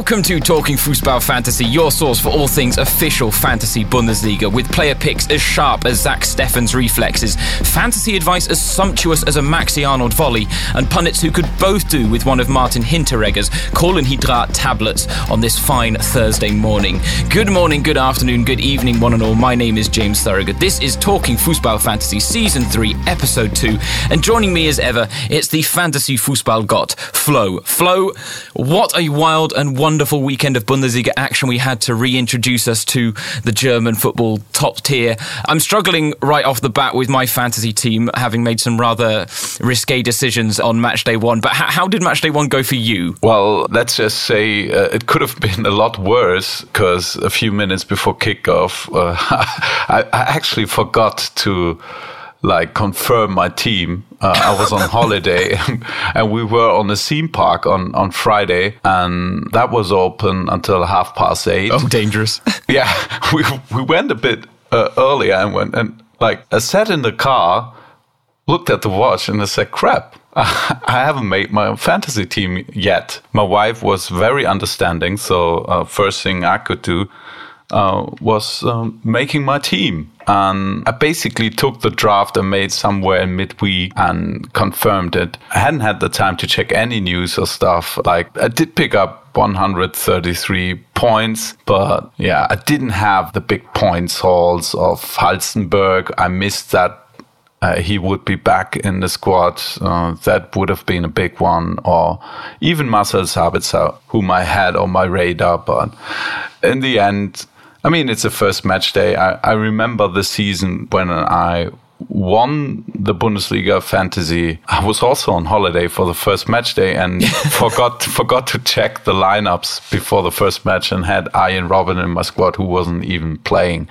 Welcome to Talking Fußball Fantasy, your source for all things official fantasy Bundesliga, with player picks as sharp as Zach Steffen's reflexes, fantasy advice as sumptuous as a Maxi Arnold volley, and pundits who could both do with one of Martin Hinteregger's Kohlenhydrat tablets on this fine Thursday morning. Good morning, good afternoon, good evening, one and all. My name is James Thorogood. This is Talking Fußball Fantasy Season 3, Episode 2, and joining me as ever, it's the Fantasy Fußball got Flo. Flo, what a wild and wonderful weekend of Bundesliga action we had to reintroduce us to the German football top tier. I'm struggling right off the bat with my fantasy team, having made some rather risque decisions on match day one. But how, how did match day one go for you? Well, let's just say uh, it could have been a lot worse because a few minutes before kickoff, uh, I, I actually forgot to like confirm my team. Uh, I was on holiday and we were on the theme park on, on Friday and that was open until half past eight. Oh, dangerous. yeah, we, we went a bit uh, earlier and went and like I sat in the car, looked at the watch and I said, crap, I haven't made my fantasy team yet. My wife was very understanding. So uh, first thing I could do uh, was um, making my team. And I basically took the draft and made somewhere in midweek and confirmed it. I hadn't had the time to check any news or stuff. Like I did pick up 133 points, but yeah, I didn't have the big points hauls of Halstenberg. I missed that uh, he would be back in the squad. Uh, that would have been a big one. Or even Marcel Sabitzer, whom I had on my radar. But in the end, I mean, it's a first match day. I, I remember the season when I won the Bundesliga fantasy. I was also on holiday for the first match day and forgot forgot to check the lineups before the first match and had Arjen Robben in my squad who wasn't even playing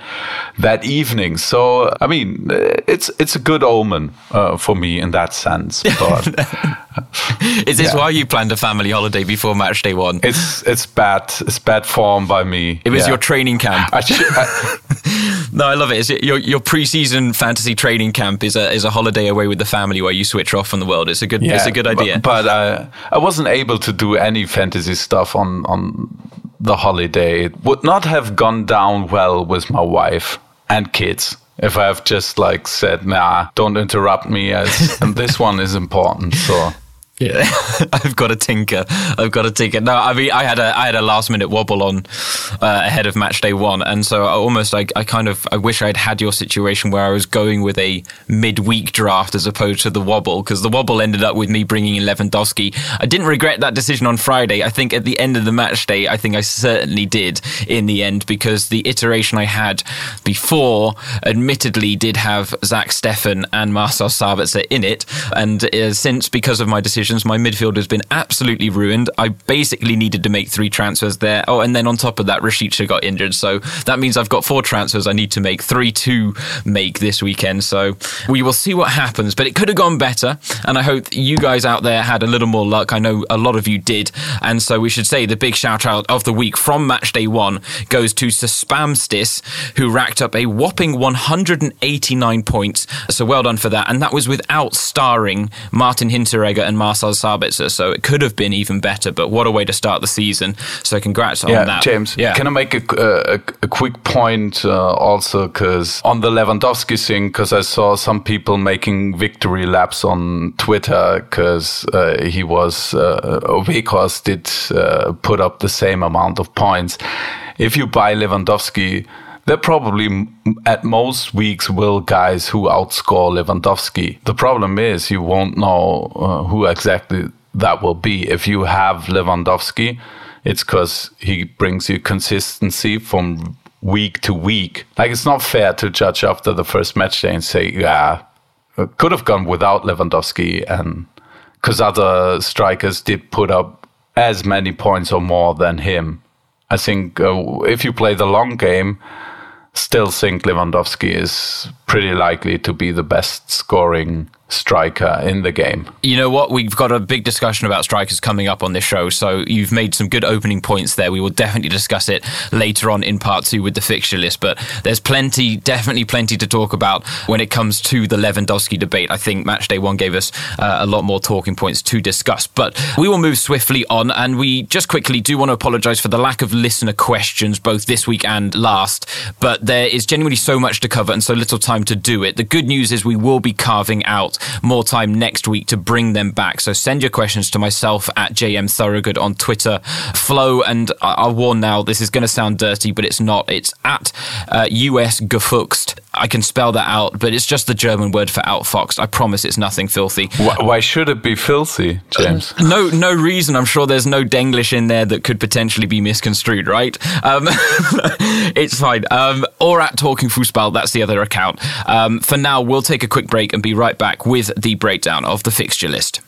that evening. So I mean, it's it's a good omen uh, for me in that sense. But is this yeah. why you planned a family holiday before match day one? It's it's bad it's bad form by me. It was yeah. your training camp. I, I, no, I love it. Is it your your preseason fantasy training camp is a is a holiday away with the family where you switch off from the world. It's a good yeah, it's a good idea. But, but uh, I wasn't able to do any fantasy stuff on on the holiday. It would not have gone down well with my wife and kids if I have just like said, nah, don't interrupt me as and this one is important. So yeah, I've got a tinker. I've got a tinker. No, I mean, I had a I had a last minute wobble on uh, ahead of match day one, and so I almost I, I kind of I wish I'd had your situation where I was going with a midweek draft as opposed to the wobble because the wobble ended up with me bringing in Lewandowski. I didn't regret that decision on Friday. I think at the end of the match day, I think I certainly did in the end because the iteration I had before, admittedly, did have Zach Steffen and Marcel Sabitzer in it, and uh, since because of my decision My midfield has been absolutely ruined. I basically needed to make three transfers there. Oh, and then on top of that, Rashica got injured. So that means I've got four transfers I need to make, three to make this weekend. So we will see what happens. But it could have gone better. And I hope you guys out there had a little more luck. I know a lot of you did. And so we should say the big shout out of the week from match day one goes to Suspamstis, who racked up a whopping 189 points. So well done for that. And that was without starring Martin Hinteregger and Marcel Marcel Sabitzer, so it could have been even better. But what a way to start the season! So congrats yeah, on that, James. Yeah. Can I make a, a, a quick point uh, also? Because on the Lewandowski thing, because I saw some people making victory laps on Twitter because uh, he was uh, Weghorst did uh, put up the same amount of points. If you buy Lewandowski there probably at most weeks will guys who outscore Lewandowski. The problem is you won't know uh, who exactly that will be. If you have Lewandowski, it's because he brings you consistency from week to week. Like it's not fair to judge after the first match day and say, yeah, could have gone without Lewandowski, and because other strikers did put up as many points or more than him. I think uh, if you play the long game, still think Lewandowski is pretty likely to be the best scoring striker in the game. You know what? We've got a big discussion about strikers coming up on this show, so you've made some good opening points there. We will definitely discuss it later on in part two with the fixture list, but there's plenty, definitely plenty to talk about when it comes to the Lewandowski debate. I think match day one gave us uh, a lot more talking points to discuss, but we will move swiftly on, and we just quickly do want to apologise for the lack of listener questions both this week and last, but there is genuinely so much to cover and so little time to do it. The good news is we will be carving out more time next week to bring them back. So send your questions to myself at JM Thorogood on Twitter, Flo, and I'll warn now, this is going to sound dirty, but it's not. It's at uh, US. I can spell that out, but it's just the German word for outfoxed. I promise it's nothing filthy. Why, why should it be filthy, James? Uh, no, no reason. I'm sure there's no Denglish in there that could potentially be misconstrued, right? Um, it's fine. Um, or at Talking Fußball, that's the other account. Um, for now, we'll take a quick break and be right back with the breakdown of the fixture list.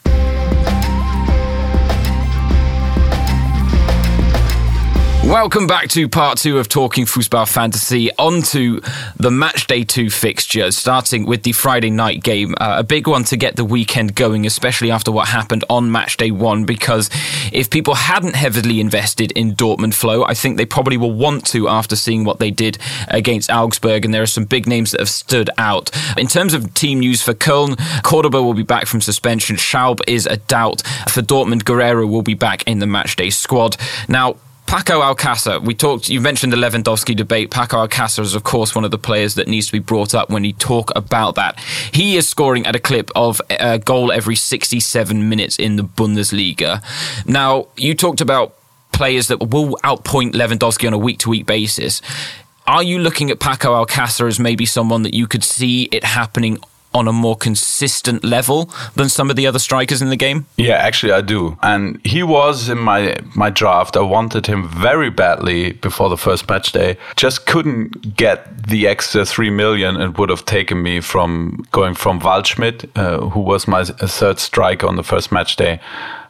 Welcome back to part two of Talking Fußball Fantasy. On to the match day two fixtures, starting with the Friday night game. Uh, a big one to get the weekend going, especially after what happened on match day one, because if people hadn't heavily invested in Dortmund Flo, I think they probably will want to after seeing what they did against Augsburg. And there are some big names that have stood out. In terms of team news for Köln, Cordoba will be back from suspension. Schaub is a doubt. For Dortmund, Guerreiro will be back in the match day squad. Now, Paco Alcacer, we talked, you mentioned the Lewandowski debate. Paco Alcacer is, of course, one of the players that needs to be brought up when you talk about that. He is scoring at a clip of a goal every 67 minutes in the Bundesliga. Now, you talked about players that will outpoint Lewandowski on a week to week basis. Are you looking at Paco Alcacer as maybe someone that you could see it happening on a more consistent level than some of the other strikers in the game? Yeah, actually I do. And he was in my my draft. I wanted him very badly before the first match day. Just couldn't get the extra 3 million it would have taken me from going from Waldschmidt, uh, who was my third striker on the first match day,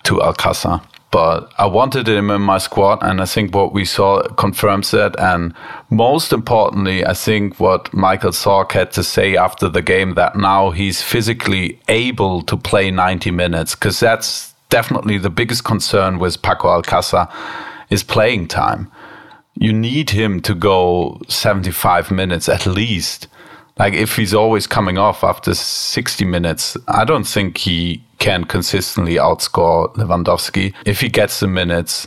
to Alcacer but I wanted him in my squad, and I think what we saw confirms that. And most importantly, I think what Michael Zorc had to say after the game that now he's physically able to play 90 minutes, because that's definitely the biggest concern with Paco Alcacer is playing time. You need him to go 75 minutes at least. Like if he's always coming off after 60 minutes, I don't think he can consistently outscore Lewandowski. If he gets the minutes,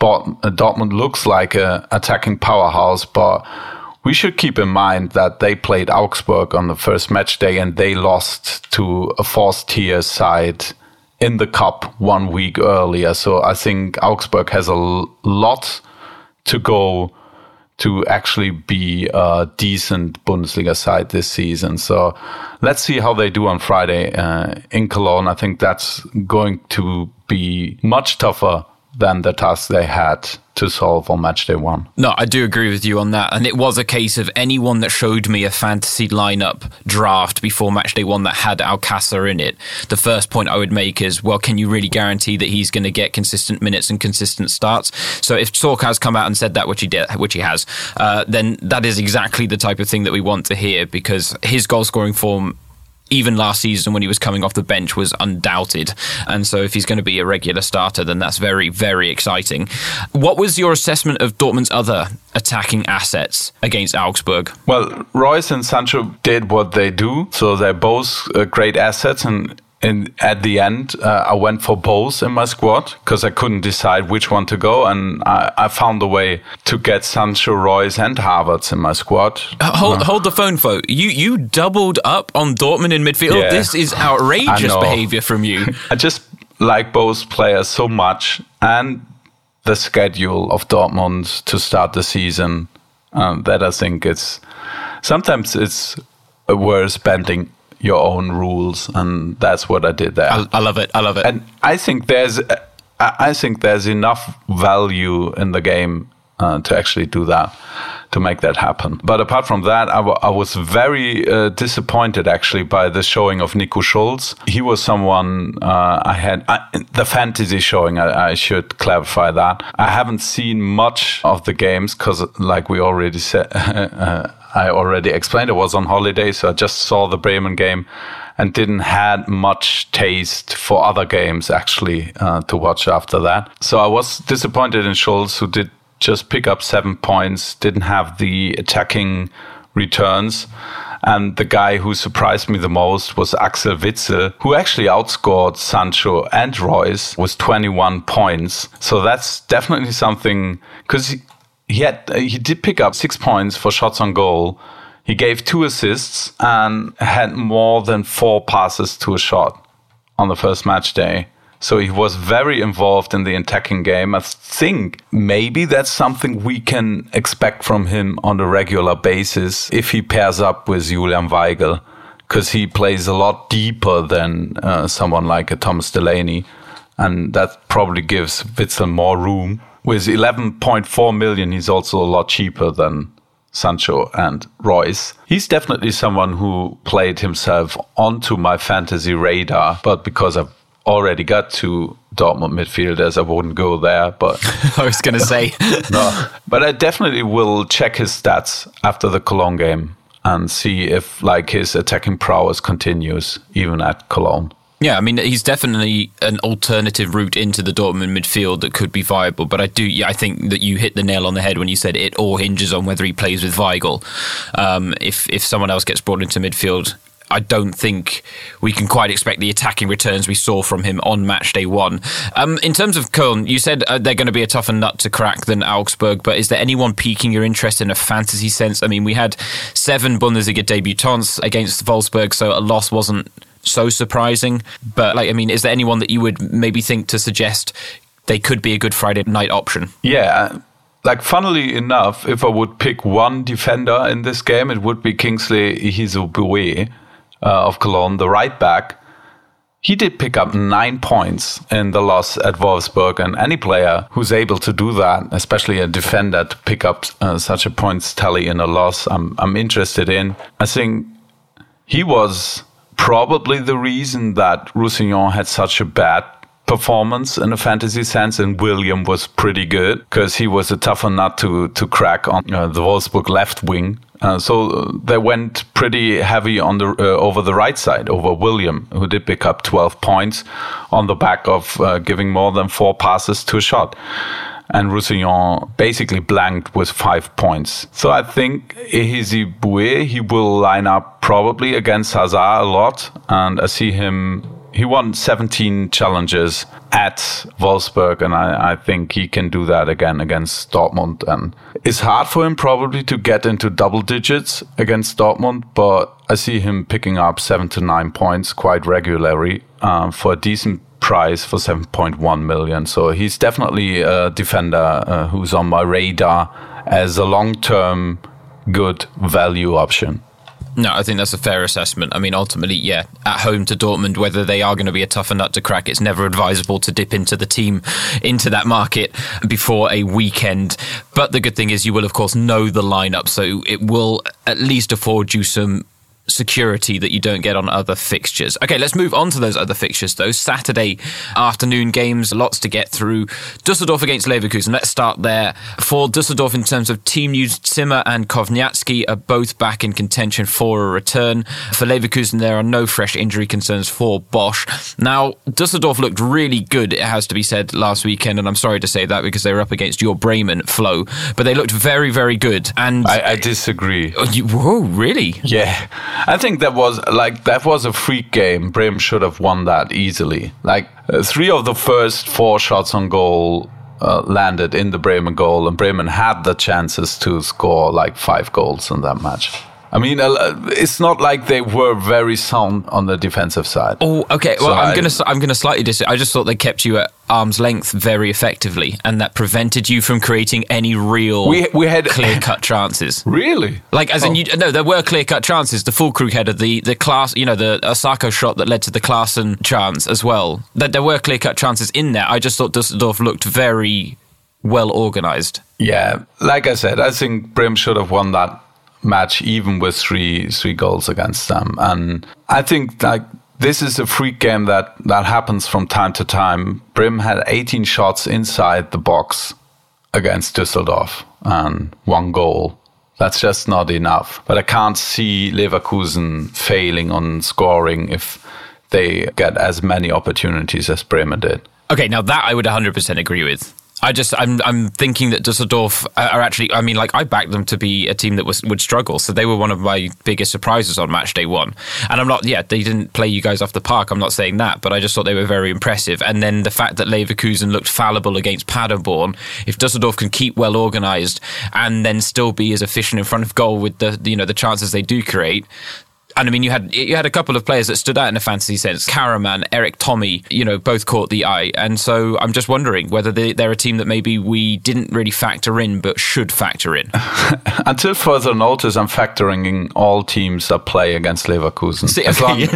Dortmund looks like a attacking powerhouse, but we should keep in mind that they played Augsburg on the first match day and they lost to a fourth tier side in the cup one week earlier. So I think Augsburg has a lot to go to actually be a decent Bundesliga side this season. So let's see how they do on Friday uh, in Cologne. I think that's going to be much tougher than the task they had to solve on match day one. No, I do agree with you on that. And it was a case of anyone that showed me a fantasy lineup draft before match day one that had Alcacer in it. The first point I would make is, well, can you really guarantee that he's going to get consistent minutes and consistent starts? So if Zorc has come out and said that, which he did, which he has, uh, then that is exactly the type of thing that we want to hear because his goal scoring form even last season when he was coming off the bench was undoubted. And so if he's going to be a regular starter, then that's very, very exciting. What was your assessment of Dortmund's other attacking assets against Augsburg? Well, Reus and Sancho did what they do. So they're both uh, great assets. And and at the end, uh, I went for both in my squad because I couldn't decide which one to go, and I, I, found a way to get Sancho, Reus, and Havertz in my squad. Uh, hold, uh, hold the phone, Fo. You you doubled up on Dortmund in midfield. Yeah, this is outrageous behavior from you. I just like both players so much, and the schedule of Dortmund to start the season. Um, that I think it's sometimes it's worth spending your own rules, and that's what I did there. I, I love it. I love it. And I think there's, I think there's enough value in the game uh, to actually do that to make that happen. But apart from that, I, I was very uh, disappointed actually by the showing of Nico Schulz. He was someone uh, I had I, the fantasy showing. I, I, should clarify that I haven't seen much of the games because, like we already said. I already explained I was on holiday, so I just saw the Bremen game and didn't had much taste for other games actually uh, to watch after that. So I was disappointed in Schulz, who did just pick up seven points, didn't have the attacking returns. And the guy who surprised me the most was Axel Witsel, who actually outscored Sancho and Reus with 21 points. So that's definitely something because he, had he did pick up six points for shots on goal. He gave two assists and had more than four passes to a shot on the first match day. So he was very involved in the attacking game. I think maybe that's something we can expect from him on a regular basis if he pairs up with Julian Weigl, because he plays a lot deeper than uh, someone like a Thomas Delaney. And that probably gives Witsel more room. With 11.4 million, he's also a lot cheaper than Sancho and Reus. He's definitely someone who played himself onto my fantasy radar, but because I've already got to Dortmund midfielders. I wouldn't go there, but I was going to say no. But I definitely will check his stats after the Cologne game and see if like his attacking prowess continues even at Cologne. Yeah, I mean he's definitely an alternative route into the Dortmund midfield that could be viable. But I do, I think that you hit the nail on the head when you said it all hinges on whether he plays with Weigl. Um, if if someone else gets brought into midfield, I don't think we can quite expect the attacking returns we saw from him on match day one. Um, in terms of Köln, you said uh, they're going to be a tougher nut to crack than Augsburg, but is there anyone piquing your interest in a fantasy sense? I mean, we had seven Bundesliga debutants against Wolfsburg, so a loss wasn't so surprising. But, like, I mean, is there anyone that you would maybe think to suggest they could be a good Friday night option? Yeah like funnily enough, if I would pick one defender in this game, it would be Kingsley Ehizibue uh, of Cologne, the right back, he did pick up nine points in the loss at Wolfsburg. And any player who's able to do that, especially a defender, to pick up uh, such a points tally in a loss, I'm, I'm interested in. I think he was probably the reason that Roussillon had such a bad performance in a fantasy sense, and William was pretty good because he was a tougher nut to to crack on uh, the Wolfsburg left wing. Uh, so uh, they went pretty heavy on the uh, over the right side over William, who did pick up 12 points on the back of uh, giving more than four passes to a shot. And Roussillon basically blanked with five points. So I think Ehizibue, he will line up probably against Hazard a lot. And I see him he won 17 challenges at Wolfsburg, and I, I, think he can do that again against Dortmund. And it's hard for him probably to get into double digits against Dortmund, but I see him picking up seven to nine points quite regularly uh, for a decent price for 7.1 million. So he's definitely a defender uh, who's on my radar as a long term good value option. No, I think that's a fair assessment. I mean, ultimately, yeah, at home to Dortmund, whether they are going to be a tougher nut to crack, it's never advisable to dip into the team, into that market before a weekend. But the good thing is, you will, of course, know the lineup, so it will at least afford you some security that you don't get on other fixtures. Okay, let's move on to those other fixtures though. Saturday afternoon games, lots to get through. Dusseldorf against Leverkusen. Let's start there. For Dusseldorf, in terms of team news, Zimmer and Kownacki are both back in contention for a return. For Leverkusen, there are no fresh injury concerns for Bosz. Now, Dusseldorf looked really good, it has to be said, last weekend, and I'm sorry to say that because they were up against your Bremen Flo, but they looked very, very good. And I, I disagree. Oh, you, whoa, really? Yeah. I think that was like that was a freak game. Bremen should have won that easily. Like uh, three of the first four shots on goal uh, landed in the Bremen goal, and Bremen had the chances to score like five goals in that match. I mean, it's not like they were very sound on the defensive side. Oh, okay. Well, so I'm I, gonna I'm gonna slightly disagree. I just thought they kept you at arm's length very effectively, and that prevented you from creating any real we we had clear cut chances. Really? Like as oh. in you no, there were clear cut chances. The Füllkrug header, the the class, you know, the Osako shot that led to the Klaassen chance as well. That there were clear cut chances in there. I just thought Dusseldorf looked very well organized. Yeah, like I said, I think Brim should have won that match even with three three goals against them. And I think like this is a freak game that that happens from time to time. Brim had 18 shots inside the box against Düsseldorf and one goal That's just not enough. But I can't see Leverkusen failing on scoring if they get as many opportunities as Bremen did. Okay, now that I would 100% agree with. I just I'm I'm thinking that Dusseldorf uh, are actually I mean like I backed them to be a team that was would struggle. So they were one of my biggest surprises on match day 1 and I'm not yeah they didn't play you guys off the park. I'm not saying that but I just thought they were very impressive. And then the fact that Leverkusen looked fallible against Paderborn if Dusseldorf can keep well organized and then still be as efficient in front of goal with the you know the chances they do create and I mean, you had you had a couple of players that stood out in a fantasy sense. Karaman, Erik Thommy, you know, both caught the eye. And so I'm just wondering whether they, they're a team that maybe we didn't really factor in, but should factor in. Until further notice, I'm factoring in all teams that play against Leverkusen. See, okay, long, yeah.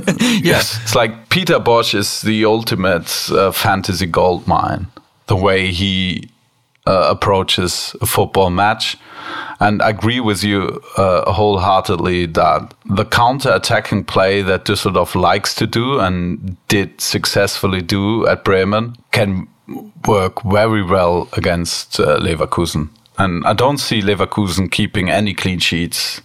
yes, it's like Peter Bosz is the ultimate uh, fantasy gold mine. The way he approaches a football match and I agree with you uh, wholeheartedly that the counter attacking play that Düsseldorf likes to do and did successfully do at Bremen can work very well against uh, Leverkusen. And I don't see Leverkusen keeping any clean sheets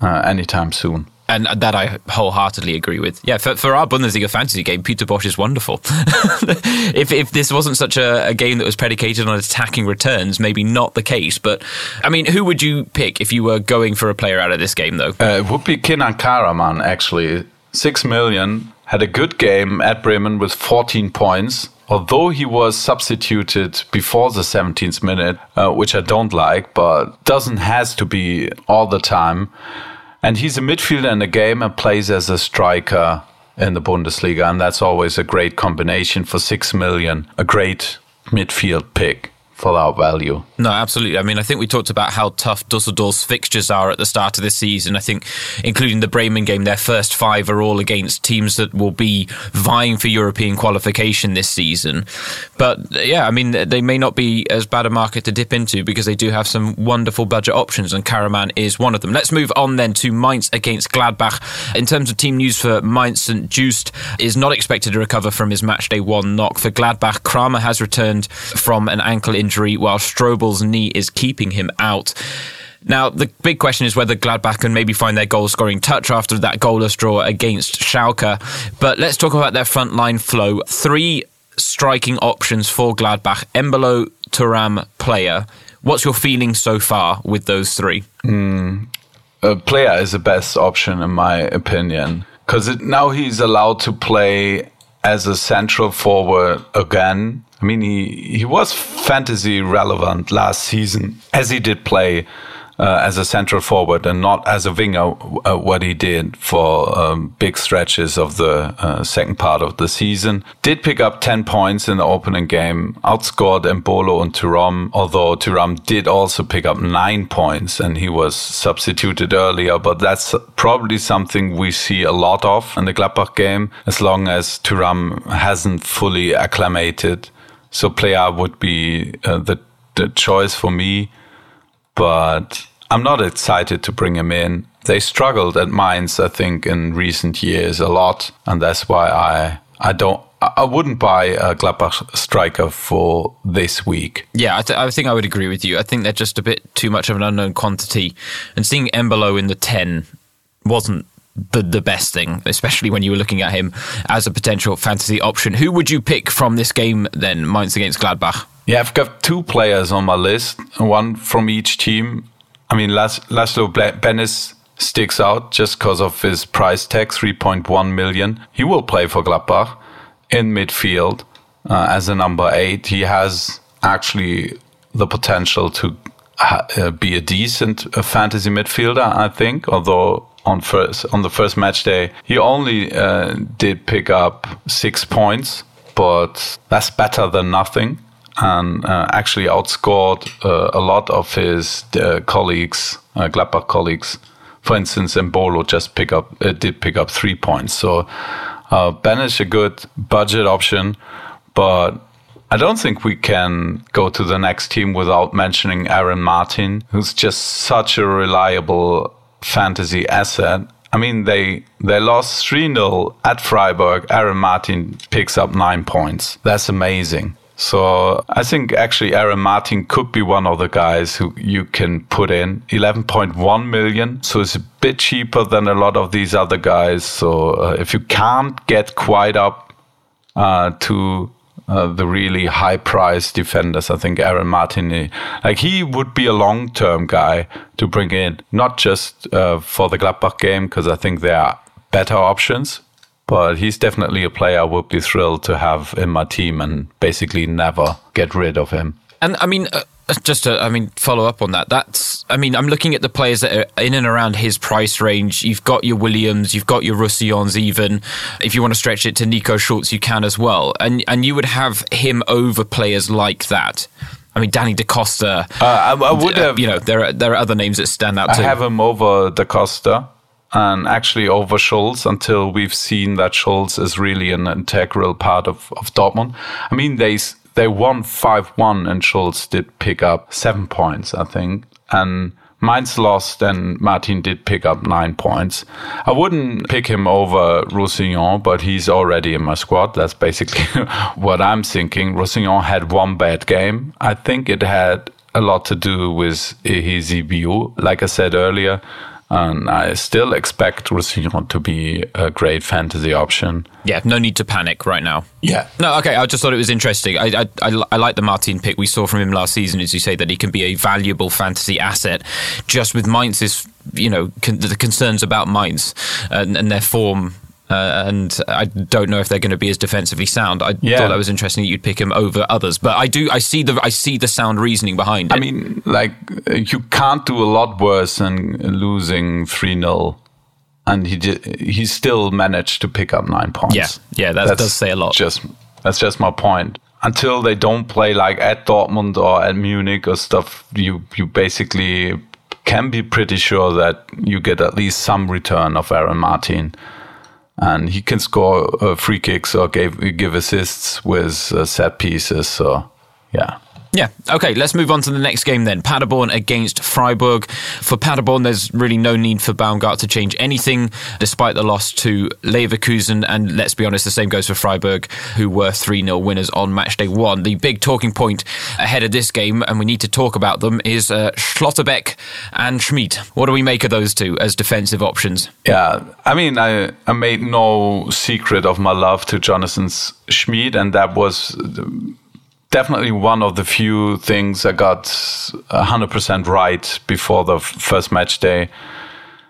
uh, anytime soon and that I wholeheartedly agree with. Yeah, for, for our Bundesliga fantasy game, Peter Bosz is wonderful. if if this wasn't such a, a, game that was predicated on attacking returns, maybe not the case. But I mean, who would you pick if you were going for a player out of this game, though? Uh, it would be Kenan Karaman. Actually, six million had a good game at Bremen with 14 points. Although he was substituted before the 17th minute, uh, which I don't like, but doesn't has to be all the time. And he's a midfielder in the game and plays as a striker in the Bundesliga. And that's always a great combination for six million. A great midfield pick for that value. No, absolutely. I mean, I think we talked about how tough Dusseldorf's fixtures are at the start of the season. I think, including the Bremen game, their first five are all against teams that will be vying for European qualification this season. But yeah, I mean, they may not be as bad a market to dip into because they do have some wonderful budget options, and Karaman is one of them. Let's move on then to Mainz against Gladbach. In terms of team news for Mainz, St. Juste is not expected to recover from his matchday one knock. For Gladbach, Kramer has returned from an ankle injury while while Knee is keeping him out. Now, the big question is whether Gladbach can maybe find their goal scoring touch after that goalless draw against Schalke. But let's talk about their front line Flo. Three striking options for Gladbach Embolo, Thuram, Plea. What's your feeling so far with those three? Mm, Plea is the best option, in my opinion, because now he's allowed to play as a central forward again. I mean, he, he was fantasy relevant last season as he did play uh, as a central forward and not as a winger, uh, what he did for um, big stretches of the uh, second part of the season. Did pick up 10 points in the opening game, outscored Embolo and Thuram, although Thuram did also pick up nine points and he was substituted earlier, but that's probably something we see a lot of in the Gladbach game, as long as Thuram hasn't fully acclimated so Plea would be uh, the the choice for me, but I'm not excited to bring him in. They struggled at Mainz, I think, in recent years a lot, and that's why I I don't I wouldn't buy a Gladbach striker for this week. Yeah, I, th- I, think I would agree with you. I think they're just a bit too much of an unknown quantity. And seeing Embolo in the 10 wasn't the the best thing, especially when you were looking at him as a potential fantasy option. Who would you pick from this game then, Mainz against Gladbach? Yeah, I've got two players on my list, one from each team. I mean, Las- Laszlo Benes sticks out just because of his price tag, 3.1 million. He will play for Gladbach in midfield uh, as a number eight. He has actually the potential to uh, be a decent uh, fantasy midfielder, I think, although on first on the first match day. He only uh, did pick up six points, but that's better than nothing, and uh, actually outscored uh, a lot of his uh, colleagues, uh, Gladbach colleagues. For instance, Embolo just pick up uh, did pick up three points. So uh, Benes a good budget option, but I don't think we can go to the next team without mentioning Aaron Martin, who's just such a reliable fantasy asset. I mean, they they lost 3 0 at Freiburg. Aaron Martin picks up nine points. That's amazing. So I think actually Aaron Martin could be one of the guys who you can put in 11.1 million. So it's a bit cheaper than a lot of these other guys. So uh, if you can't get quite up uh, to uh, the really high price defenders, I think Aaron Martin, like he would be a long term guy to bring in, not just uh, for the Gladbach game, because I think there are better options but he's definitely a player I would be thrilled to have in my team and basically never get rid of him. And I mean, uh, just to, I mean, follow up on that. That's, I mean, I'm looking at the players that are in and around his price range. You've got your Williams, you've got your Roussillons. Even if you want to stretch it to Nico Schulz, you can as well. And and you would have him over players like that. I mean, Danny Da Costa. Uh, I, I, would have. you know, there are there are other names that stand out. I too. have him over Da Costa and actually over Schulz until we've seen that Schulz is really an integral part of, of Dortmund. I mean, they they won 5-1 and Schulz did pick up seven points, I think. And Mainz lost and Martin did pick up nine points. I wouldn't pick him over Roussillon, but he's already in my squad. That's basically what I'm thinking. Roussillon had one bad game. I think it had a lot to do with his EBU. Like I said earlier, and I still expect Roussillon to be a great fantasy option. Yeah, no need to panic right now. Yeah. No, okay. I just thought it was interesting. I I, I, I like the Martin pick we saw from him last season, as you say, that he can be a valuable fantasy asset. Just with Mainz's, you know, con- the concerns about Mainz uh, and, and their form uh, and I don't know if they're going to be as defensively sound. I yeah. thought that was interesting that you'd pick him over others, but I do. I see the I see the sound reasoning behind it. I mean, like you can't do a lot worse than losing three 0 and he he still managed to pick up nine points. Yeah, yeah, that does say a lot. Just that's just my point. Until they don't play like at Dortmund or at Munich or stuff, you you basically can be pretty sure that you get at least some return of Aaron Martin and he can score uh, free kicks or give give assists with uh, set pieces. So, yeah. Yeah. Okay. Let's move on to the next game then. Paderborn against Freiburg. For Paderborn, there's really no need for Baumgart to change anything, despite the loss to Leverkusen. And let's be honest, the same goes for Freiburg, who were 3 0 winners on match day one. The big talking point ahead of this game, and we need to talk about them, is uh, Schlotterbeck and Schmid. What do we make of those two as defensive options? Yeah. I mean, I, I made no secret of my love to Jonathan Schmid, and that was definitely one of the few things I got 100% right before the first match day.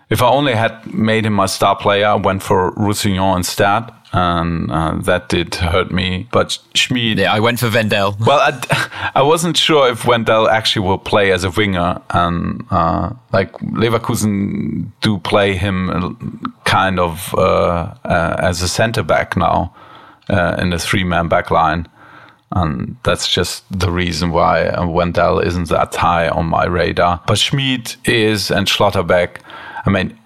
If I only had made him my star player, I went for Roussillon instead, and uh, that did hurt me. But Schmid. Yeah, I went for Wendell. well, I, I wasn't sure if Wendell actually will play as a winger, and uh, like Leverkusen do play him kind of uh, uh as a centre back now uh, in the three man back line. And that's just the reason why Wendell isn't that high on my radar. But Schmid is, and Schlotterbeck, I mean,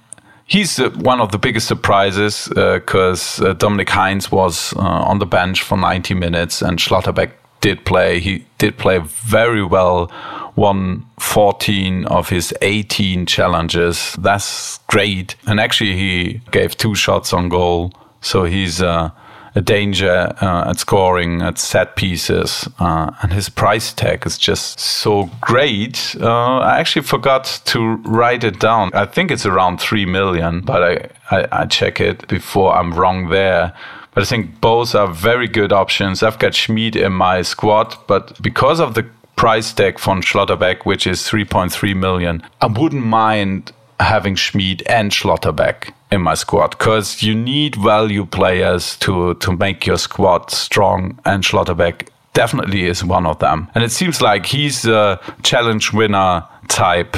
he's one of the biggest surprises because uh, uh, Dominique Heintz was uh, on the bench for 90 minutes and Schlotterbeck did play. He did play very well, won 14 of his 18 challenges. That's great. And actually, he gave two shots on goal. So he's uh, a danger uh, at scoring at set pieces, uh, and his price tag is just so great. Uh, I actually forgot to write it down. I think it's around three million, but I, I, I check it before I'm wrong there. But I think both are very good options. I've got Schmid in my squad, but because of the price tag von Schlotterbeck, which is 3.3 million, I wouldn't mind having Schmid and Schlotterbeck in my squad because you need value players to to make your squad strong, and Schlotterbeck definitely is one of them. And it seems like he's a challenge winner type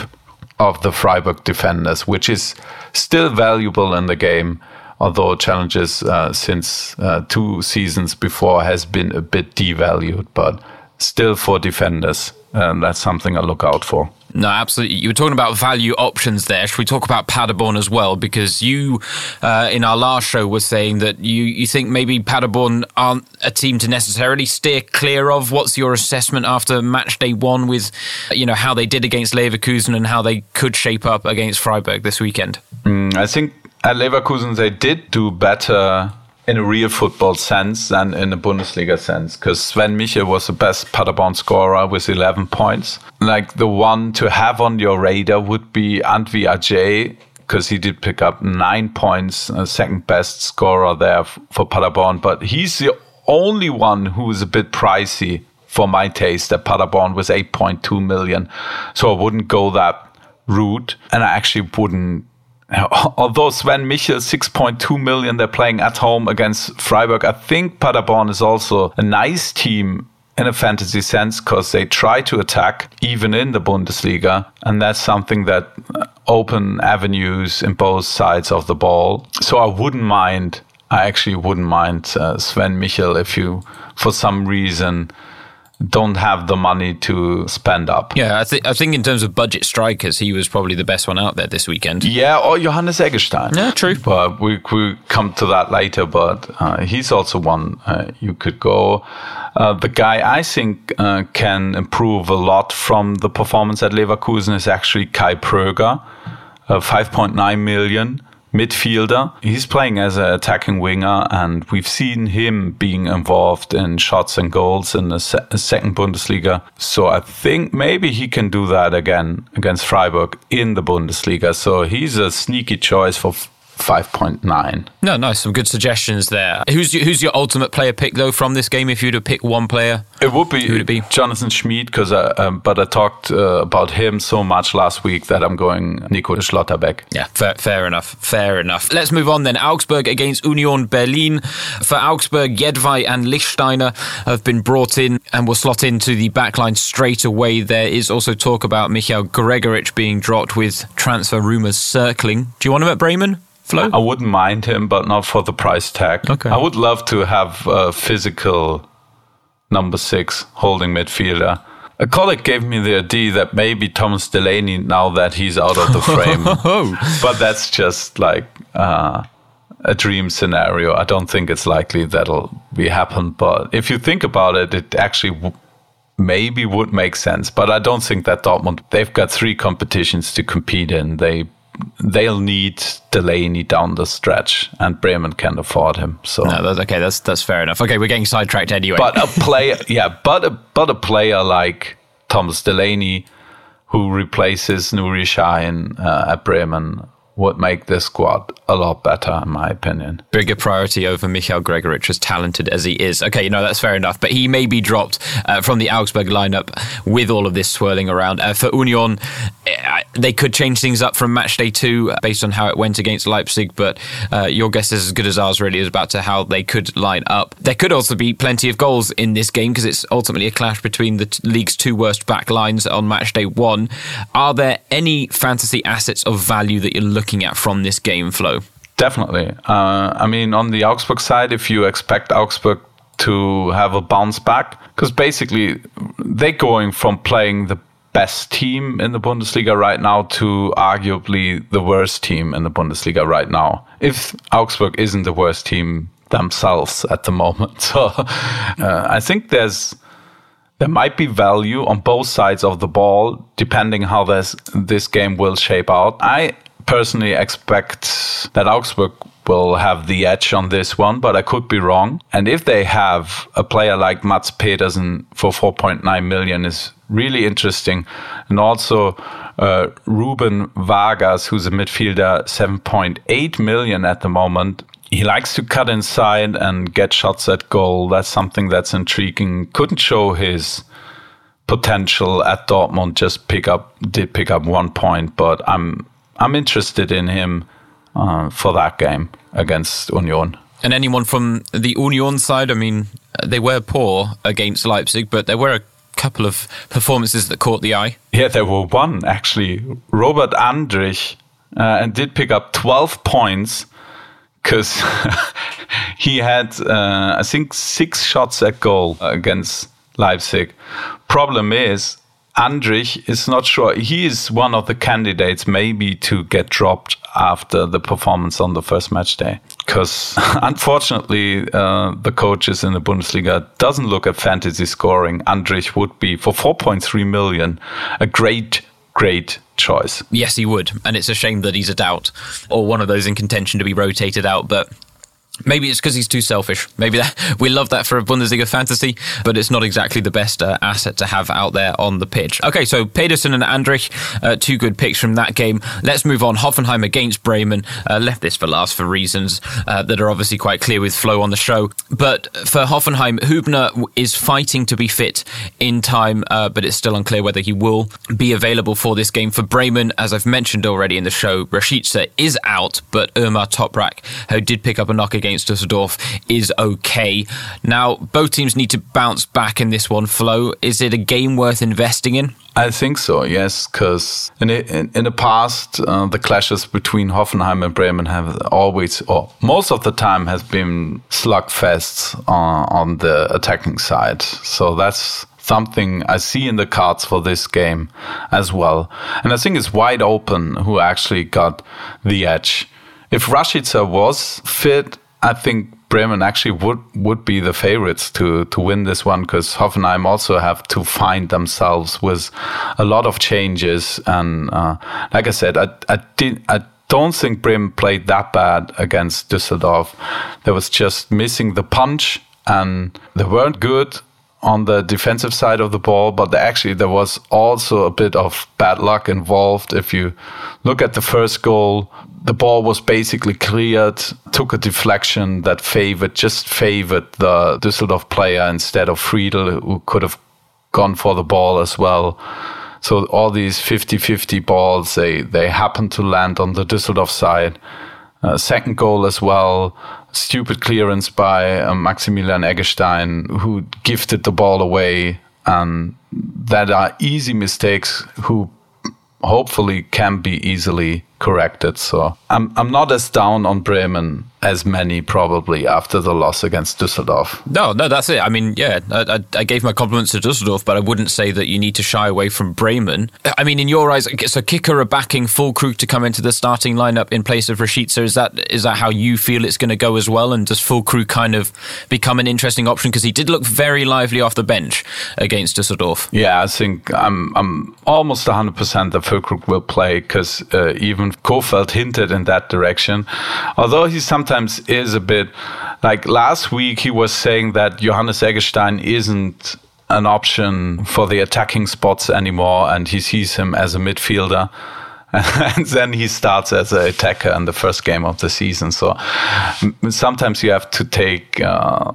of the Freiburg defenders, which is still valuable in the game. Although challenges uh, since uh, two seasons before has been a bit devalued, but still for defenders, and that's something I look out for. No, absolutely. You were talking about value options there. Should we talk about Paderborn as well? Because you, uh, in our last show, were saying that you, you think maybe Paderborn aren't a team to necessarily steer clear of. What's your assessment after match day one with, you know, how they did against Leverkusen and how they could shape up against Freiburg this weekend? Mm, I think at Leverkusen they did do better in a real football sense than in a Bundesliga sense because Sven Michel was the best Paderborn scorer with 11 points. Like the one to have on your radar would be Antwi-Adjei because he did pick up nine points, uh, second best scorer there for Paderborn. But he's the only one who is a bit pricey for my taste at Paderborn was 8.2 million. So I wouldn't go that route. And I actually wouldn't although Sven Michel, 6.2 million, they're playing at home against Freiburg. I think Paderborn is also a nice team in a fantasy sense because they try to attack even in the Bundesliga. And that's something that uh, open avenues in both sides of the ball. So I wouldn't mind, I actually wouldn't mind uh, Sven Michel if you, for some reason, don't have the money to spend up. Yeah, I, th- I think in terms of budget strikers, he was probably the best one out there this weekend. Yeah, or Johannes Eggestein. Yeah, true. But we we come to that later. But uh, he's also one uh, you could go. Uh, the guy I think uh, can improve a lot from the performance at Leverkusen is actually Kai Pröger, uh, 5.9 million midfielder. He's playing as an attacking winger, and we've seen him being involved in shots and goals in the se- second Bundesliga. So I think maybe he can do that again against Freiburg in the Bundesliga. So he's a sneaky choice for 5.9. No, nice. Some good suggestions there. Who's your, who's your ultimate player pick though from this game? If you were to pick one player, it would be, Who would it be? Jonathan Schmid because um, but I talked uh, about him so much last week that I'm going Nico Schlotterbeck. Yeah, fair, fair enough. Fair enough. Let's move on then. Augsburg against Union Berlin. For Augsburg, Jedvaj and Lichtsteiner have been brought in and will slot into the backline straight away. There is also talk about Michael Gregoritsch being dropped with transfer rumours circling. Do you want him at Bremen? Flo? I wouldn't mind him, but not for the price tag. Okay. I would love to have a physical number six holding midfielder. A colleague gave me the idea that maybe Thomas Delaney, now that he's out of the frame, but that's just like uh, a dream scenario. I don't think it's likely that'll be happen. But if you think about it, it actually w- maybe would make sense. But I don't think that Dortmund they've got three competitions to compete in. They they'll need Delaney down the stretch, and Bremen can afford him. So No, that's okay. That's that's fair enough. Okay, we're getting sidetracked anyway. but a player, yeah, but a, but a player like Thomas Delaney, who replaces Nuri Sahin uh, at Bremen, would make this squad a lot better, in my opinion. bigger priority over Michael Gregoritsch, as talented as he is. Okay, you know, that's fair enough. But he may be dropped uh, from the Augsburg lineup with all of this swirling around. Uh, for Union, uh, they could change things up from match day two uh, based on how it went against Leipzig. But uh, your guess is as good as ours, really, is about to how they could line up. There could also be plenty of goals in this game because it's ultimately a clash between the t- league's two worst back lines on match day one. Are there any fantasy assets of value that you're looking at from this game Flo? Definitely. Uh, I mean, on the Augsburg side, if you expect Augsburg to have a bounce back, because basically they're going from playing the best team in the Bundesliga right now to arguably the worst team in the Bundesliga right now. If Augsburg isn't the worst team themselves at the moment. So uh, I think there's there might be value on both sides of the ball, depending how this this game will shape out. I personally expect that Augsburg will have the edge on this one, but I could be wrong. And if they have a player like Mads Pedersen for 4.9 million is really interesting. And also uh, Ruben Vargas, who's a midfielder, 7.8 million at the moment. He likes to cut inside and get shots at goal. That's something that's intriguing. Couldn't show his potential at Dortmund. Just pick up, did pick up one point, but I'm I'm interested in him uh, for that game against Union. And anyone from the Union side, I mean, they were poor against Leipzig, but there were a couple of performances that caught the eye. Yeah, there were one actually. Robert Andrich uh, and did pick up 12 points because he had, uh, I think, six shots at goal against Leipzig. Problem is, Andrich is not sure. He is one of the candidates maybe to get dropped after the performance on the first match day. Because unfortunately, uh, the coaches in the Bundesliga doesn't look at fantasy scoring. Andrich would be for 4.3 million a great, great choice. Yes, he would. And it's a shame that he's a doubt or one of those in contention to be rotated out. But Maybe it's because he's too selfish. Maybe that, we love that for a Bundesliga fantasy, but it's not exactly the best uh, asset to have out there on the pitch. Okay, so Pedersen and Andrich, uh, two good picks from that game. Let's move on. Hoffenheim against Bremen. Uh, left this for last for reasons uh, that are obviously quite clear with Flo on the show. But for Hoffenheim, Hübner is fighting to be fit in time, uh, but it's still unclear whether he will be available for this game. For Bremen, as I've mentioned already in the show, Rashica is out, but Ömer Toprak, who did pick up a knock against Dusseldorf, is okay. Now, both teams need to bounce back in this one. Flo, is it a game worth investing in? I think so, yes, because in, in, in, the past, uh, the clashes between Hoffenheim and Bremen have always, or most of the time, has been slugfests on the attacking side. So that's something I see in the cards for this game as well. And I think it's wide open who actually got the edge. If Rashica was fit, I think Bremen actually would would be the favorites to to win this one because Hoffenheim also have to find themselves with a lot of changes and uh, like I said, I I did I don't think Bremen played that bad against Düsseldorf. They was just missing the punch and they weren't good on the defensive side of the ball, but actually there was also a bit of bad luck involved. If you look at the first goal, the ball was basically cleared, took a deflection that favored, just favored the Düsseldorf player instead of Friedl, who could have gone for the ball as well. So all these 50-50 balls, they, they happened to land on the Düsseldorf side. Uh, second goal as well, stupid clearance by uh, Maximilian Eggestein, who gifted the ball away. And that are easy mistakes who hopefully can be easily corrected. So I'm I'm not as down on Bremen as many probably after the loss against Düsseldorf. No, no, that's it. I mean, yeah, I, I, gave my compliments to Düsseldorf, but I wouldn't say that you need to shy away from Bremen. I mean, in your eyes, so Kicker are backing Füllkrug to come into the starting lineup in place of Rashica. Is that is that how you feel it's going to go as well? And does Füllkrug kind of become an interesting option because he did look very lively off the bench against Düsseldorf? Yeah, I think I'm I'm almost 100 percent that Füllkrug will play because uh, even Kohfeldt hinted in that direction, although he sometimes sometimes is a bit like last week he was saying that Johannes Eggestein isn't an option for the attacking spots anymore and he sees him as a midfielder. And then he starts as an attacker in the first game of the season. So sometimes you have to take uh,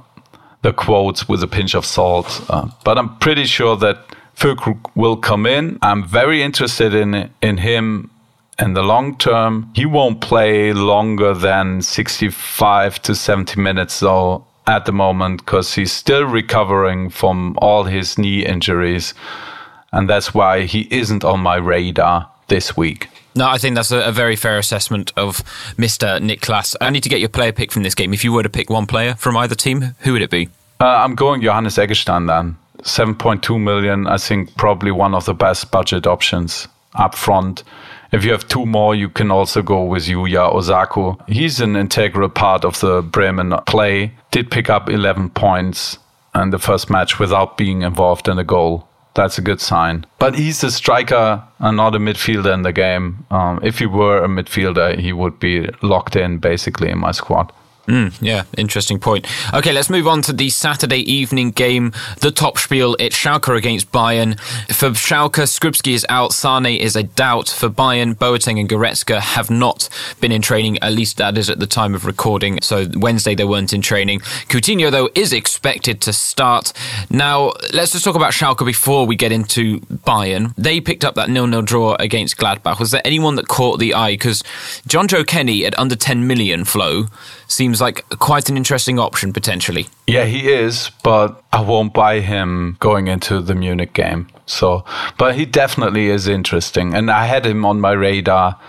the quotes with a pinch of salt uh, but i'm pretty sure that Füllkrug will come in. I'm very interested in in him in the long term, he won't play longer than 65 to 70 minutes though at the moment because he's still recovering from all his knee injuries. And that's why he isn't on my radar this week. No, I think that's a, a, very fair assessment of Mr. Niklas. I need to get your player pick from this game. If you were to pick one player from either team, who would it be? Uh, I'm going Johannes Eggestein then. 7.2 million, I think probably one of the best budget options up front. If you have two more, you can also go with Yuya Osako. He's an integral part of the Bremen play. Did pick up 11 points in the first match without being involved in a goal. That's a good sign. But he's a striker and not a midfielder in the game. Um, if he were a midfielder, he would be locked in basically in my squad. Mm, yeah, interesting point. Okay, let's move on to the Saturday evening game, the top spiel. It's Schalke against Bayern. For Schalke, Skrzybski is out, Sane is a doubt. For Bayern, Boateng and Goretzka have not been in training, at least that is at the time of recording. So Wednesday they weren't in training. Coutinho, though, is expected to start. Now, let's just talk about Schalke before we get into Bayern. They picked up that nil-nil draw against Gladbach. Was there anyone that caught the eye? Because Jonjoe Kenny at under 10 million Flo seems like quite an interesting option potentially. Yeah, he is, but I won't buy him going into the Munich game. So, but he definitely is interesting, and I had him on my radar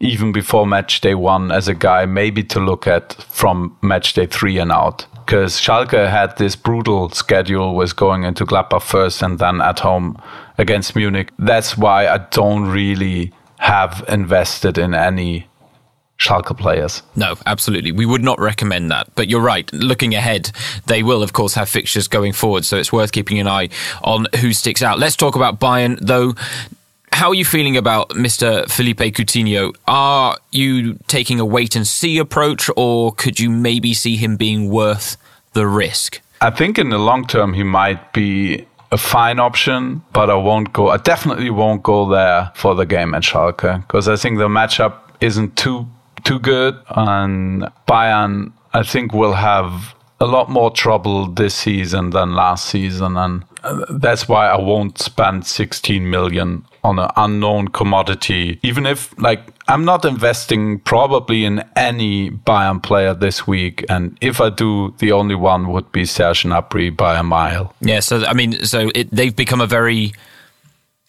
even before match day one as a guy maybe to look at from match day three and out. Because Schalke had this brutal schedule with going into Gladbach first and then at home against Munich. That's why I don't really have invested in any Schalke players. No, absolutely. We would not recommend that. But you're right. Looking ahead, they will, of course, have fixtures going forward. So it's worth keeping an eye on who sticks out. Let's talk about Bayern, though. how are you feeling about Mr. Felipe Coutinho? Are you taking a wait and see approach, or could you maybe see him being worth the risk? I think in the long term he might be a fine option, but I won't go. I definitely won't go there for the game at Schalke because I think the matchup isn't too too good, and Bayern I think will have a lot more trouble this season than last season, and that's why I won't spend 16 million on an unknown commodity. Even if, like, I'm not investing probably in any Bayern player this week, and if I do, the only one would be Serge Gnabry by a mile. Yeah, so I mean, so it, they've become a very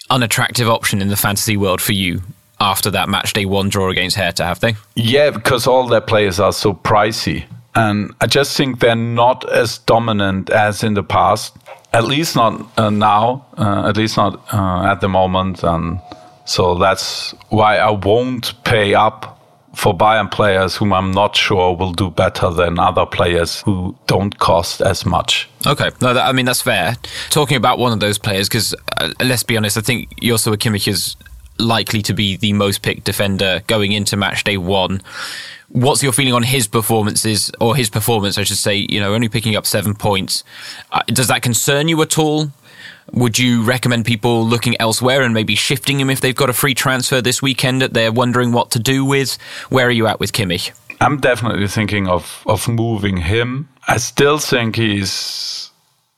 unattractive option in the fantasy world for you after that match day one draw against Hertha, have they? Yeah, because all their players are so pricey. And I just think they're not as dominant as in the past, at least not uh, now, uh, at least not uh, at the moment. And so that's why I won't pay up for Bayern players whom I'm not sure will do better than other players who don't cost as much. Okay, no, that, I mean that's fair. Talking about one of those players, because uh, let's be honest, I think Joshua Kimmich is likely to be the most picked defender going into match day one. What's your feeling on his performances, or his performance, I should say? You know, only picking up seven points. Uh, does that concern you at all? Would you recommend people looking elsewhere and maybe shifting him if they've got a free transfer this weekend that they're wondering what to do with? Where are you at with Kimmich? I'm definitely thinking of of moving him. I still think he's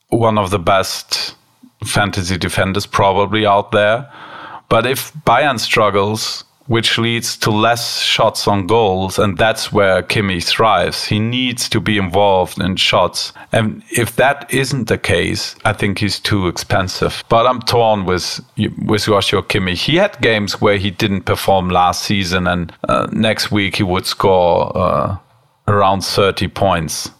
one of the best fantasy defenders probably out there. But if Bayern struggles, which leads to less shots on goals. And that's where Kimmich thrives. He needs to be involved in shots. And if that isn't the case, I think he's too expensive. But I'm torn with, with Joshua Kimmich. He had games where he didn't perform last season, and uh, next week he would score uh, around 30 points.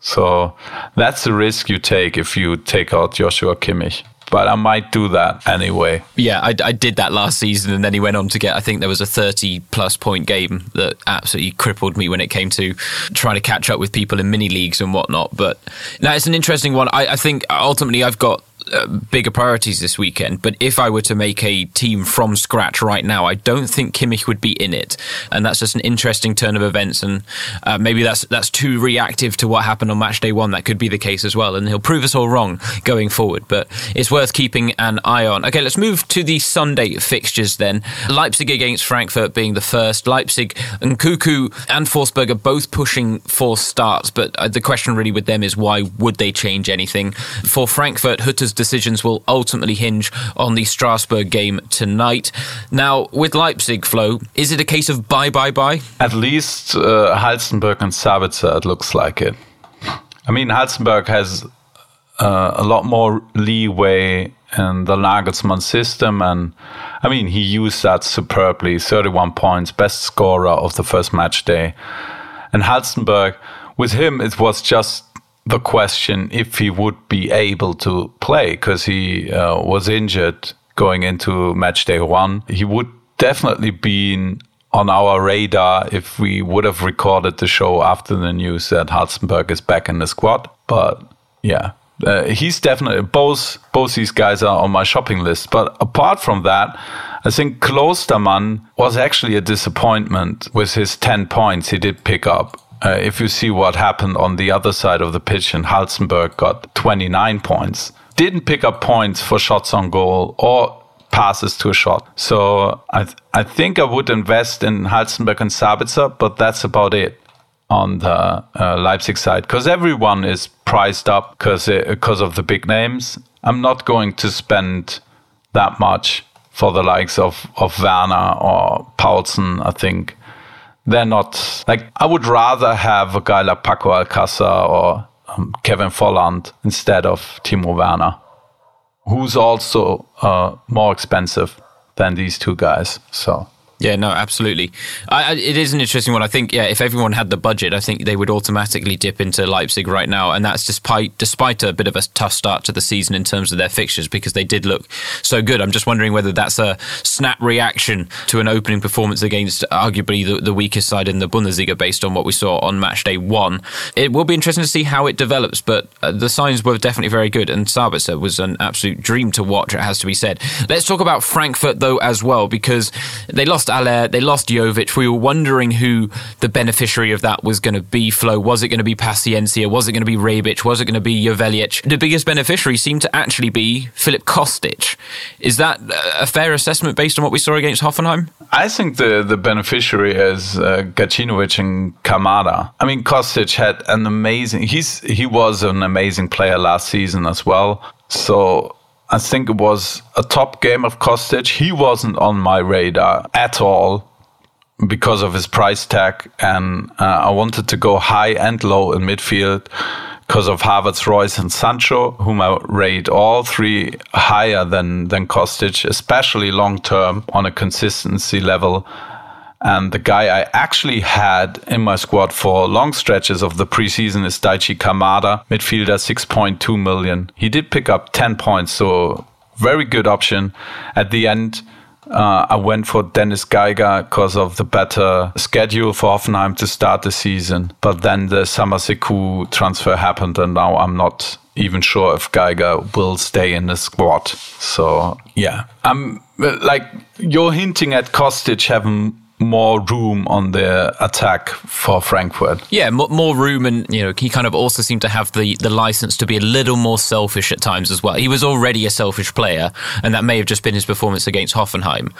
So that's the risk you take if you take out Joshua Kimmich but I might do that anyway. Yeah, I, I, did that last season, and then he went on to get. I think there was a thirty-plus point game that absolutely crippled me when it came to trying to catch up with people in mini leagues and whatnot. But now it's an interesting one. I, I think ultimately I've got uh, bigger priorities this weekend. But if I were to make a team from scratch right now, I don't think Kimmich would be in it, and that's just an interesting turn of events. And uh, maybe that's that's too reactive to what happened on match day one. That could be the case as well, and he'll prove us all wrong going forward. But it's worth keeping an eye on. Okay, let's move to the Sunday fixtures then. Leipzig against Frankfurt being the first. Leipzig and Nkunku and Forsberg are both pushing for starts, but uh, the question really with them is why would they change anything? For Frankfurt, Hütter's decisions will ultimately hinge on the Strasbourg game tonight. Now, with Leipzig, Flo, is it a case of bye, bye, bye? At least uh, Halstenberg and Sabitzer, it looks like it. I mean, Halstenberg has uh, a lot more leeway in the Nagelsmann system. And I mean, he used that superbly 31 points, best scorer of the first match day. And Halstenberg, with him, it was just the question if he would be able to play because he uh, was injured going into match day one. He would definitely be on our radar if we would have recorded the show after the news that Halstenberg is back in the squad. But yeah, uh, he's definitely both both these guys are on my shopping list. But apart from that, I think Klostermann was actually a disappointment with his ten points he did pick up. Uh, if you see what happened on the other side of the pitch, and Halstenberg got 29 points, didn't pick up points for shots on goal or passes to a shot. So I th- I think I would invest in Halstenberg and Sabitzer, but that's about it on the uh, Leipzig side because everyone is priced up because because of the big names. I'm not going to spend that much for the likes of of Werner or Poulsen, I think they're not like I would rather have a guy like Paco Alcácer or um, Kevin Volland instead of Timo Werner, who's also uh, more expensive than these two guys. So Yeah, no, absolutely. I, I, it is an interesting one. I think, yeah, if everyone had the budget, I think they would automatically dip into Leipzig right now, and that's despite despite a bit of a tough start to the season in terms of their fixtures because they did look so good. I'm just wondering whether that's a snap reaction to an opening performance against arguably the, the weakest side in the Bundesliga based on what we saw on match day one. It will be interesting to see how it develops, but uh, the signs were definitely very good, and Sabitzer was an absolute dream to watch. It has to be said. Let's talk about Frankfurt though as well because they lost Haller, they lost Jovic. We were wondering who the beneficiary of that was going to be. Flo, was it going to be Paciencia? Was it going to be Rebic? Was it going to be Joveljic? The biggest beneficiary seemed to actually be Filip Kostic. Is that a fair assessment based on what we saw against Hoffenheim? I think the, the beneficiary is uh, Gacinovic and Kamada. I mean, Kostic had an amazing. He's he was an amazing player last season as well. So I think it was a top game of Kostic. He wasn't on my radar at all because of his price tag, and uh, I wanted to go high and low in midfield because of Havertz, Reus and Sancho, whom I rate all three higher than than Kostic, especially long term on a consistency level. And the guy I actually had in my squad for long stretches of the preseason is Daichi Kamada, midfielder, 6.2 million. He did pick up 10 points, so very good option. At the end, uh, I went for Dennis Geiger because of the better schedule for Hoffenheim to start the season. But then the Samassekou transfer happened, and now I'm not even sure if Geiger will stay in the squad. So, yeah. I'm like, you're hinting at Kostic having more room on the attack for Frankfurt. Yeah, more room, and you know he kind of also seemed to have the the license to be a little more selfish at times as well. He was already a selfish player, and that may have just been his performance against Hoffenheim.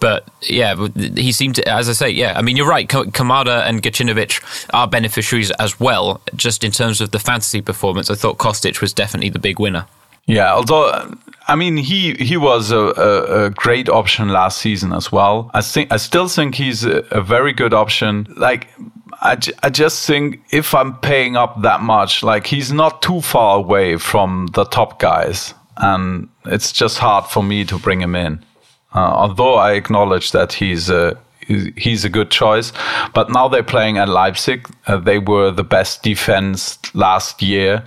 But yeah, he seemed to, as I say, yeah. I mean, you're right. Kamada and Gacinovic are beneficiaries as well. Just in terms of the fantasy performance, I thought Kostic was definitely the big winner. Yeah, although I mean he he was a, a, a, great option last season as well. I think I still think he's a, a very good option. Like I, I just think if I'm paying up that much, like he's not too far away from the top guys, and it's just hard for me to bring him in. Uh, although I acknowledge that he's a he's a good choice. But now they're playing at Leipzig. Uh, they were the best defense last year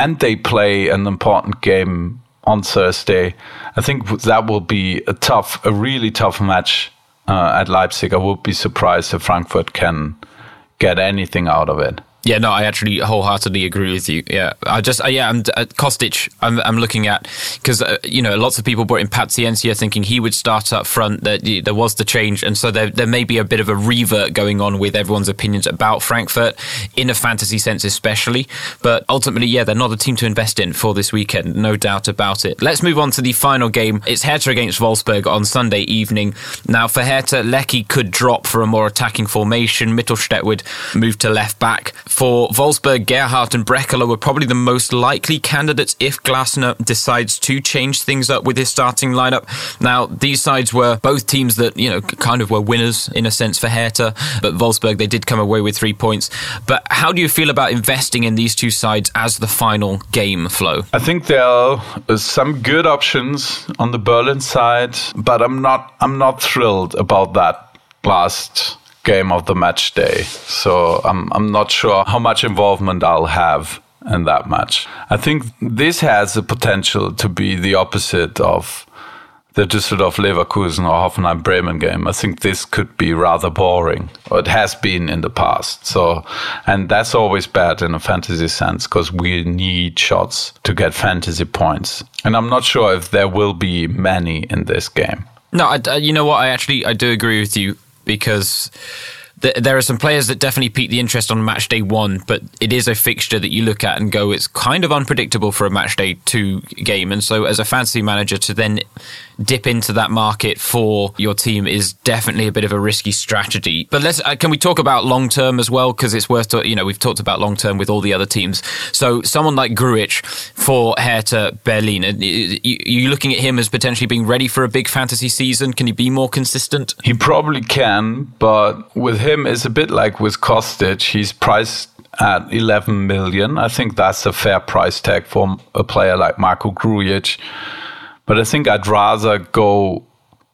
and they play an important game on Thursday. I think that will be a tough, a really tough match uh, at Leipzig. I would be surprised if Frankfurt can get anything out of it. Yeah, no, I actually wholeheartedly agree with you. Yeah, I just, uh, yeah, I'm uh, Kostic. I'm, I'm looking at because uh, you know lots of people brought in Paciencia thinking he would start up front. That there was the change, and so there there may be a bit of a revert going on with everyone's opinions about Frankfurt in a fantasy sense, especially. But ultimately, yeah, they're not a team to invest in for this weekend, no doubt about it. Let's move on to the final game. It's Hertha against Wolfsburg on Sunday evening. Now for Hertha, Leckie could drop for a more attacking formation. Mittelstadt would move to left back for Wolfsburg, Gerhardt and Brekalo were probably the most likely candidates if Glasner decides to change things up with his starting lineup. Now, these sides were both teams that, you know, kind of were winners in a sense for Hertha, but Wolfsburg, they did come away with three points. But how do you feel about investing in these two sides as the final game Flo? I think there are some good options on the Berlin side, but I'm not I'm not thrilled about that last game of the match day. So I'm, I'm not sure how much involvement I'll have in that match. I think this has the potential to be the opposite of the Düsseldorf Leverkusen or Hoffenheim Bremen game. I think this could be rather boring, or it has been in the past. So, and that's always bad in a fantasy sense because we need shots to get fantasy points. And I'm not sure if there will be many in this game. No, I, you know what? I actually I do agree with you because th- there are some players that definitely pique the interest on match day one, but it is a fixture that you look at and go, it's kind of unpredictable for a match day two game. And so, as a fantasy manager, to then dip into that market for your team is definitely a bit of a risky strategy. But let's uh, can we talk about long term as well because it's worth to, you know we've talked about long term with all the other teams. So someone like Grujic for Hertha Berlin, are you looking at him as potentially being ready for a big fantasy season? Can he be more consistent? He probably can, but with him it's a bit like with Kostic. He's priced at 11 million. I think that's a fair price tag for a player like Marko Grujic but I think I'd rather go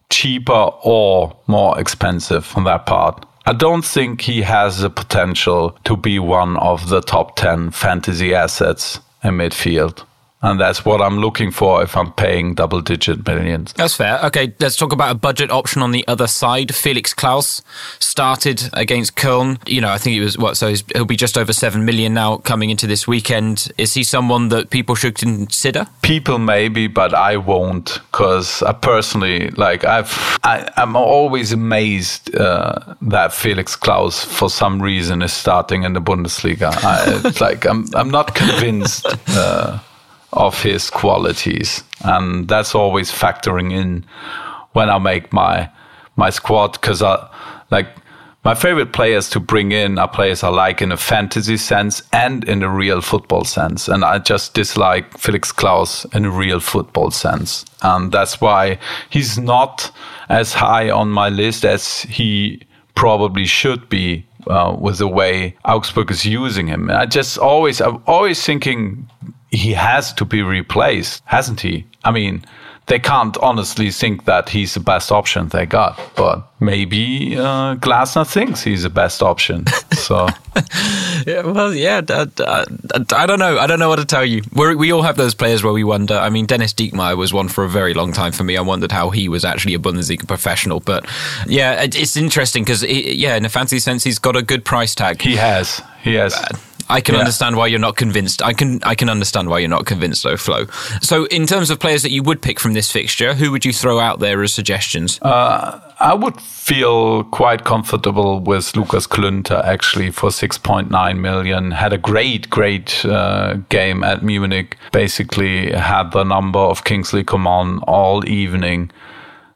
cheaper or more expensive on that part. I don't think he has the potential to be one of the top 10 fantasy assets in midfield. And that's what I'm looking for if I'm paying double digit millions. That's fair. Okay, let's talk about a budget option on the other side. Felix Klaus started against Köln. You know, I think he was what, so he'll be just over 7 million now coming into this weekend. Is he someone that people should consider? People maybe, but I won't because I personally, like, I've, I, I'm always amazed uh, that Felix Klaus, for some reason, is starting in the Bundesliga. I, like, I'm, I'm not convinced. Uh, of his qualities, and that's always factoring in when I make my my squad because I like my favorite players to bring in are players I like in a fantasy sense and in a real football sense. And I just dislike Felix Klaus in a real football sense. And that's why he's not as high on my list as he probably should be uh, with the way Augsburg is using him. And I just always, I'm always thinking he has to be replaced, hasn't he? I mean, they can't honestly think that he's the best option they got, but maybe uh, Glasner thinks he's the best option. So, yeah, well, yeah, I, I, I, don't know. I don't know what to tell you. We're, we all have those players where we wonder. I mean, Dennis Diekmeier was one for a very long time for me. I wondered how he was actually a Bundesliga professional, but yeah, it, it's interesting because yeah, in a fancy sense, he's got a good price tag. He has. He has. I can yeah. understand why you're not convinced. I can I can understand why you're not convinced though, Flo. So in terms of players that you would pick from this fixture, who would you throw out there as suggestions? Uh, I would feel quite comfortable with Lukas Klünter actually for 6.9 million. Had a great, great uh, game at Munich. Basically had the number of Kingsley Coman all evening.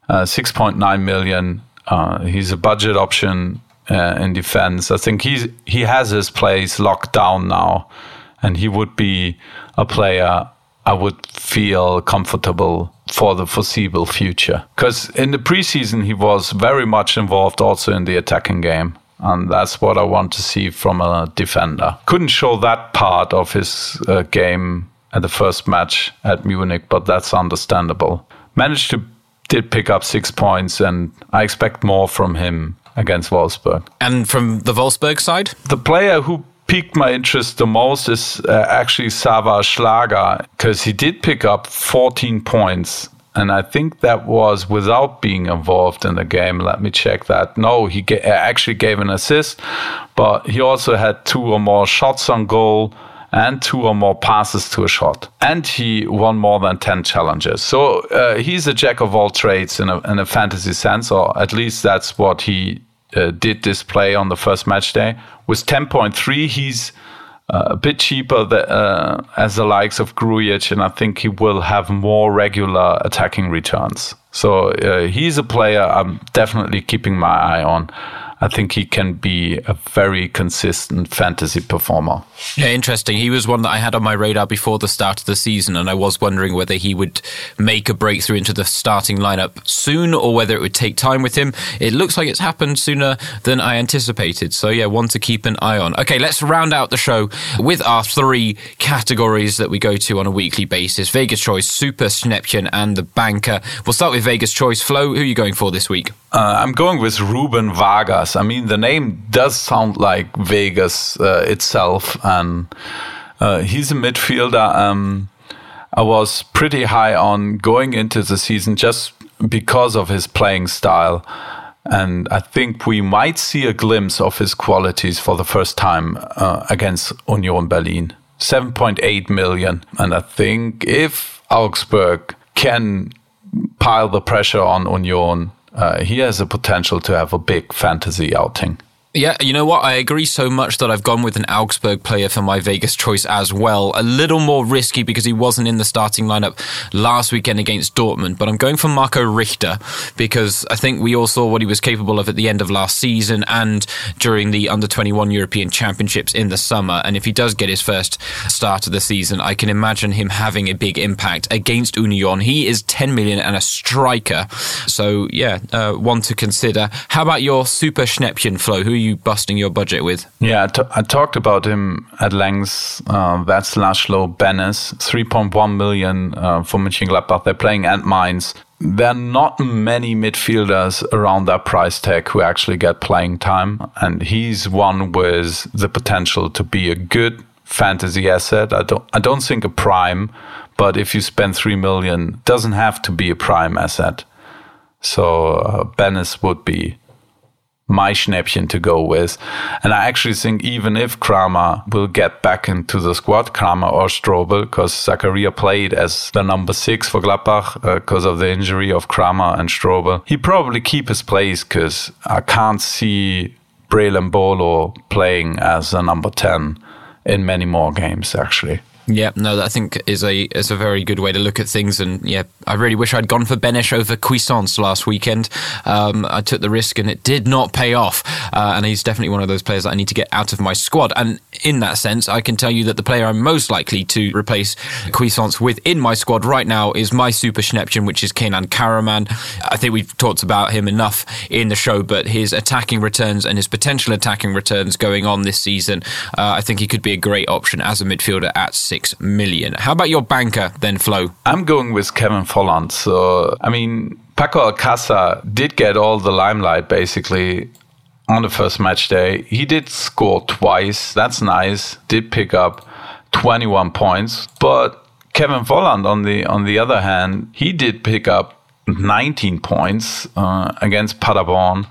Uh, 6.9 million. Uh, he's a budget option uh, in defense. I think he's he has his place locked down now, and he would be a player I would feel comfortable for the foreseeable future. Because in the preseason he was very much involved also in the attacking game. And that's what I want to see from a defender. Couldn't show that part of his uh, game at the first match at Munich, but that's understandable. Managed to did pick up six points, and I expect more from him against Wolfsburg. And from the Wolfsburg side? The player who piqued my interest the most is uh, actually Xaver Schlager because he did pick up 14 points. And I think that was without being involved in the game. Let me check that. No, he ga- actually gave an assist, but he also had two or more shots on goal and two or more passes to a shot. And he won more than 10 challenges. So uh, he's a jack of all trades in a, in a fantasy sense, or at least that's what he uh, did display on the first match day. With 10.3, he's uh, a bit cheaper the, uh, as the likes of Grujic, and I think he will have more regular attacking returns. So uh, he's a player I'm definitely keeping my eye on. I think he can be a very consistent fantasy performer. Yeah, interesting. He was one that I had on my radar before the start of the season, and I was wondering whether he would make a breakthrough into the starting lineup soon or whether it would take time with him. It looks like it's happened sooner than I anticipated. So, yeah, one to keep an eye on. Okay, let's round out the show with our three categories that we go to on a weekly basis Vegas Choice, Super Schnäppchen, and the Banker. We'll start with Vegas Choice. Flo, who are you going for this week? Uh, I'm going with Ruben Vargas. I mean, the name does sound like Vegas uh, itself, and uh, he's a midfielder. Um, I was pretty high on going into the season just because of his playing style. And I think we might see a glimpse of his qualities for the first time uh, against Union Berlin. 7.8 million. And I think if Augsburg can pile the pressure on Union, uh, he has the potential to have a big fantasy outing. Yeah, you know what? I agree so much that I've gone with an Augsburg player for my Vegas choice as well. A little more risky because he wasn't in the starting lineup last weekend against Dortmund, but I'm going for Marco Richter because I think we all saw what he was capable of at the end of last season and during the under 21 European Championships in the summer. And if he does get his first start of the season, I can imagine him having a big impact against Union. He is 10 million and a striker. So, yeah, uh, one to consider. How about your Super Schnäppchen, Flo? Who you busting your budget with? Yeah, I, talked about him at length. Uh, that's Laszlo Benes, 3.1 million uh, for Mönchengladbach. They're playing at Mainz. There are not many midfielders around that price tag who actually get playing time, and he's one with the potential to be a good fantasy asset. I don't, I don't think a prime, but if you spend three million, doesn't have to be a prime asset. So uh, Benes would be my Schnäppchen to go with. And I actually think even if Kramer will get back into the squad, Kramer or Strobl, because Zakaria played as the number six for Gladbach because uh, of the injury of Kramer and Strobl, he probably keep his place because I can't see Breel Embolo playing as a number 10 in many more games, actually. Yeah, no, that I think is a is a very good way to look at things. And yeah, I really wish I'd gone for Benes over Cuisance last weekend. Um, I took the risk and it did not pay off. Uh, and he's definitely one of those players that I need to get out of my squad. And in that sense, I can tell you that the player I'm most likely to replace Cuisance with in my squad right now is my super Schnäppchen, which is Kenan Karaman. I think we've talked about him enough in the show, but his attacking returns and his potential attacking returns going on this season, uh, I think he could be a great option as a midfielder at six million. How about your banker then, Flo? I'm going with Kevin Volland. So, I mean, Paco Alcácer did get all the limelight basically on the first match day. He did score twice. That's nice. Did pick up 21 points, but Kevin Volland on the on the other hand, he did pick up 19 points uh, against Paderborn.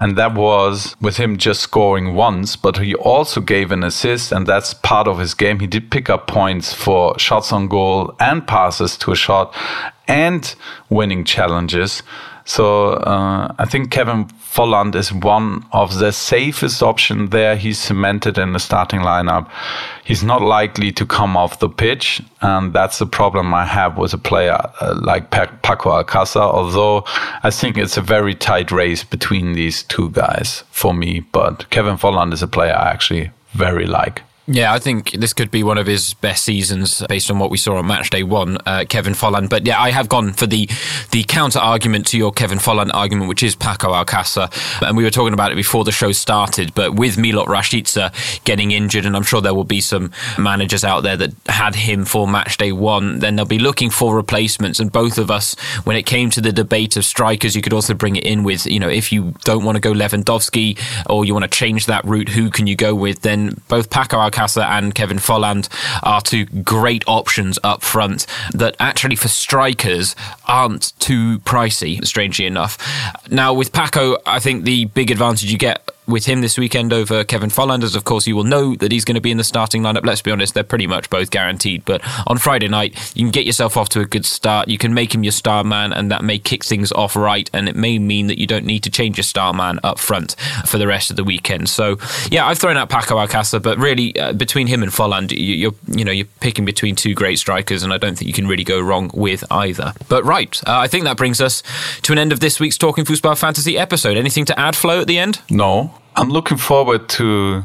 And that was with him just scoring once, but he also gave an assist, and that's part of his game. He did pick up points for shots on goal and passes to a shot and winning challenges. So uh, I think Kevin Volland is one of the safest options there. He's cemented in the starting lineup. He's not likely to come off the pitch, and that's the problem I have with a player uh, like Paco Alcácer. Although I think it's a very tight race between these two guys for me, but Kevin Volland is a player I actually very like. Yeah, I think this could be one of his best seasons based on what we saw on match day one, uh, Kevin Volland. But yeah, I have gone for the the counter argument to your Kevin Volland argument, which is Paco Alcácer. And we were talking about it before the show started, but with Milot Rashica getting injured, and I'm sure there will be some managers out there that had him for match day one, then they'll be looking for replacements. And both of us, when it came to the debate of strikers, you could also bring it in with, you know, if you don't want to go Lewandowski or you want to change that route, who can you go with? Then both Paco Alcácer Alcácer and Kevin Volland are two great options up front that actually for strikers aren't too pricey, strangely enough. Now, with Paco, I think the big advantage you get with him this weekend over Kevin Volland, as of course you will know that he's going to be in the starting lineup. Let's be honest, they're pretty much both guaranteed. But on Friday night, you can get yourself off to a good start. You can make him your star man, and that may kick things off right. And it may mean that you don't need to change your star man up front for the rest of the weekend. So yeah, I've thrown out Paco Alcácer, but really uh, between him and Volland, you, are you know you're picking between two great strikers, and I don't think you can really go wrong with either. But right, uh, I think that brings us to an end of this week's Talking Fußball Fantasy episode. Anything to add, Flo, at the end? No. I'm looking forward to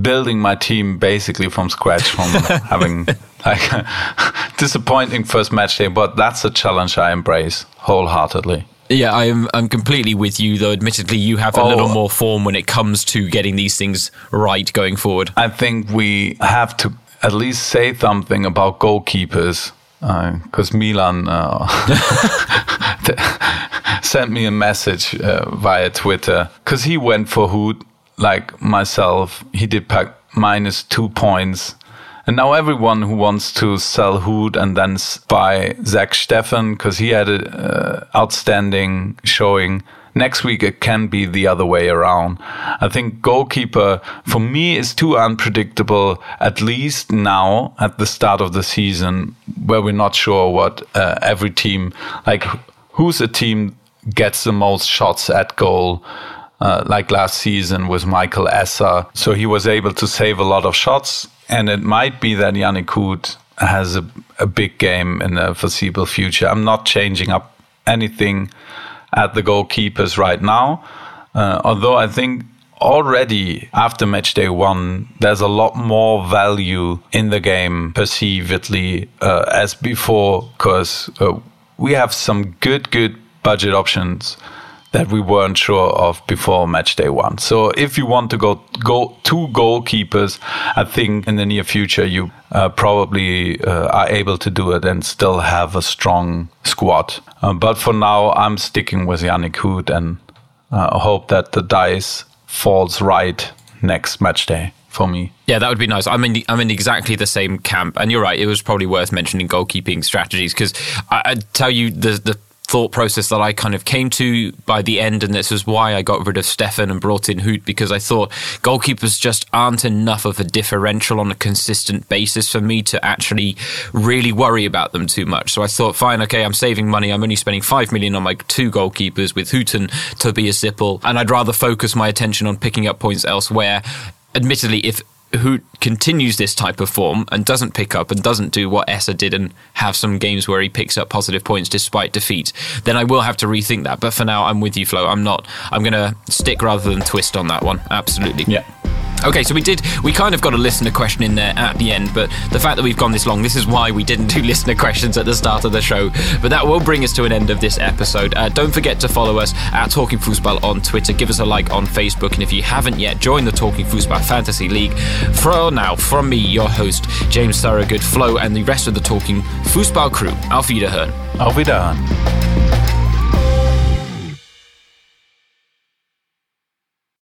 building my team basically from scratch from having like disappointing first match day, but that's a challenge I embrace wholeheartedly. Yeah, I'm I'm completely with you though admittedly you have a oh, little more form when it comes to getting these things right going forward. I think we have to at least say something about goalkeepers because uh, Milan uh, sent me a message uh, via Twitter because he went for Huth like myself, he did pack minus two points. And now everyone who wants to sell Huth and then buy Zach Steffen because he had an uh, outstanding showing. Next week it can be the other way around. I think goalkeeper for me is too unpredictable. At least now at the start of the season, where we're not sure what uh, every team like who's a team gets the most shots at goal uh, like last season with Michael Esser. So he was able to save a lot of shots. And it might be that Jannik Huth has a, a big game in the foreseeable future. I'm not changing up anything at the goalkeepers right now. Uh, although I think already after match day one, there's a lot more value in the game perceivedly uh, as before because uh, we have some good, good budget options that we weren't sure of before match day one. So if you want to go go two goalkeepers, I think in the near future you uh, probably uh, are able to do it and still have a strong squad. Uh, but for now, I'm sticking with Jannik Huth and uh, hope that the dice falls right next match day for me. Yeah, that would be nice. I'm in I'm in exactly the same camp, and you're right. It was probably worth mentioning goalkeeping strategies because I, I tell you the the thought process that I kind of came to by the end, and this is why I got rid of Steffen and brought in Huth because I thought goalkeepers just aren't enough of a differential on a consistent basis for me to actually really worry about them too much. So I thought, fine, okay, I'm saving money. I'm only spending five million on my two goalkeepers with Huth and Tobias Sippel, and I'd rather focus my attention on picking up points elsewhere. Admittedly, if who continues this type of form and doesn't pick up and doesn't do what Esser did and have some games where he picks up positive points despite defeat, then I will have to rethink that. But for now, I'm with you, Flo. I'm not. I'm going to stick rather than twist on that one. Absolutely. Yeah. Okay, so we did, we kind of got a listener question in there at the end, but the fact that we've gone this long, this is why we didn't do listener questions at the start of the show. But that will bring us to an end of this episode. Uh, don't forget to follow us at Talking Fußball on Twitter. Give us a like on Facebook. And if you haven't yet, join the Talking Fußball Fantasy League. For now, from me, your host, James Thorogood, Flo, and the rest of the Talking Fußball crew, Auf Wiederhören. Auf Wiederhören.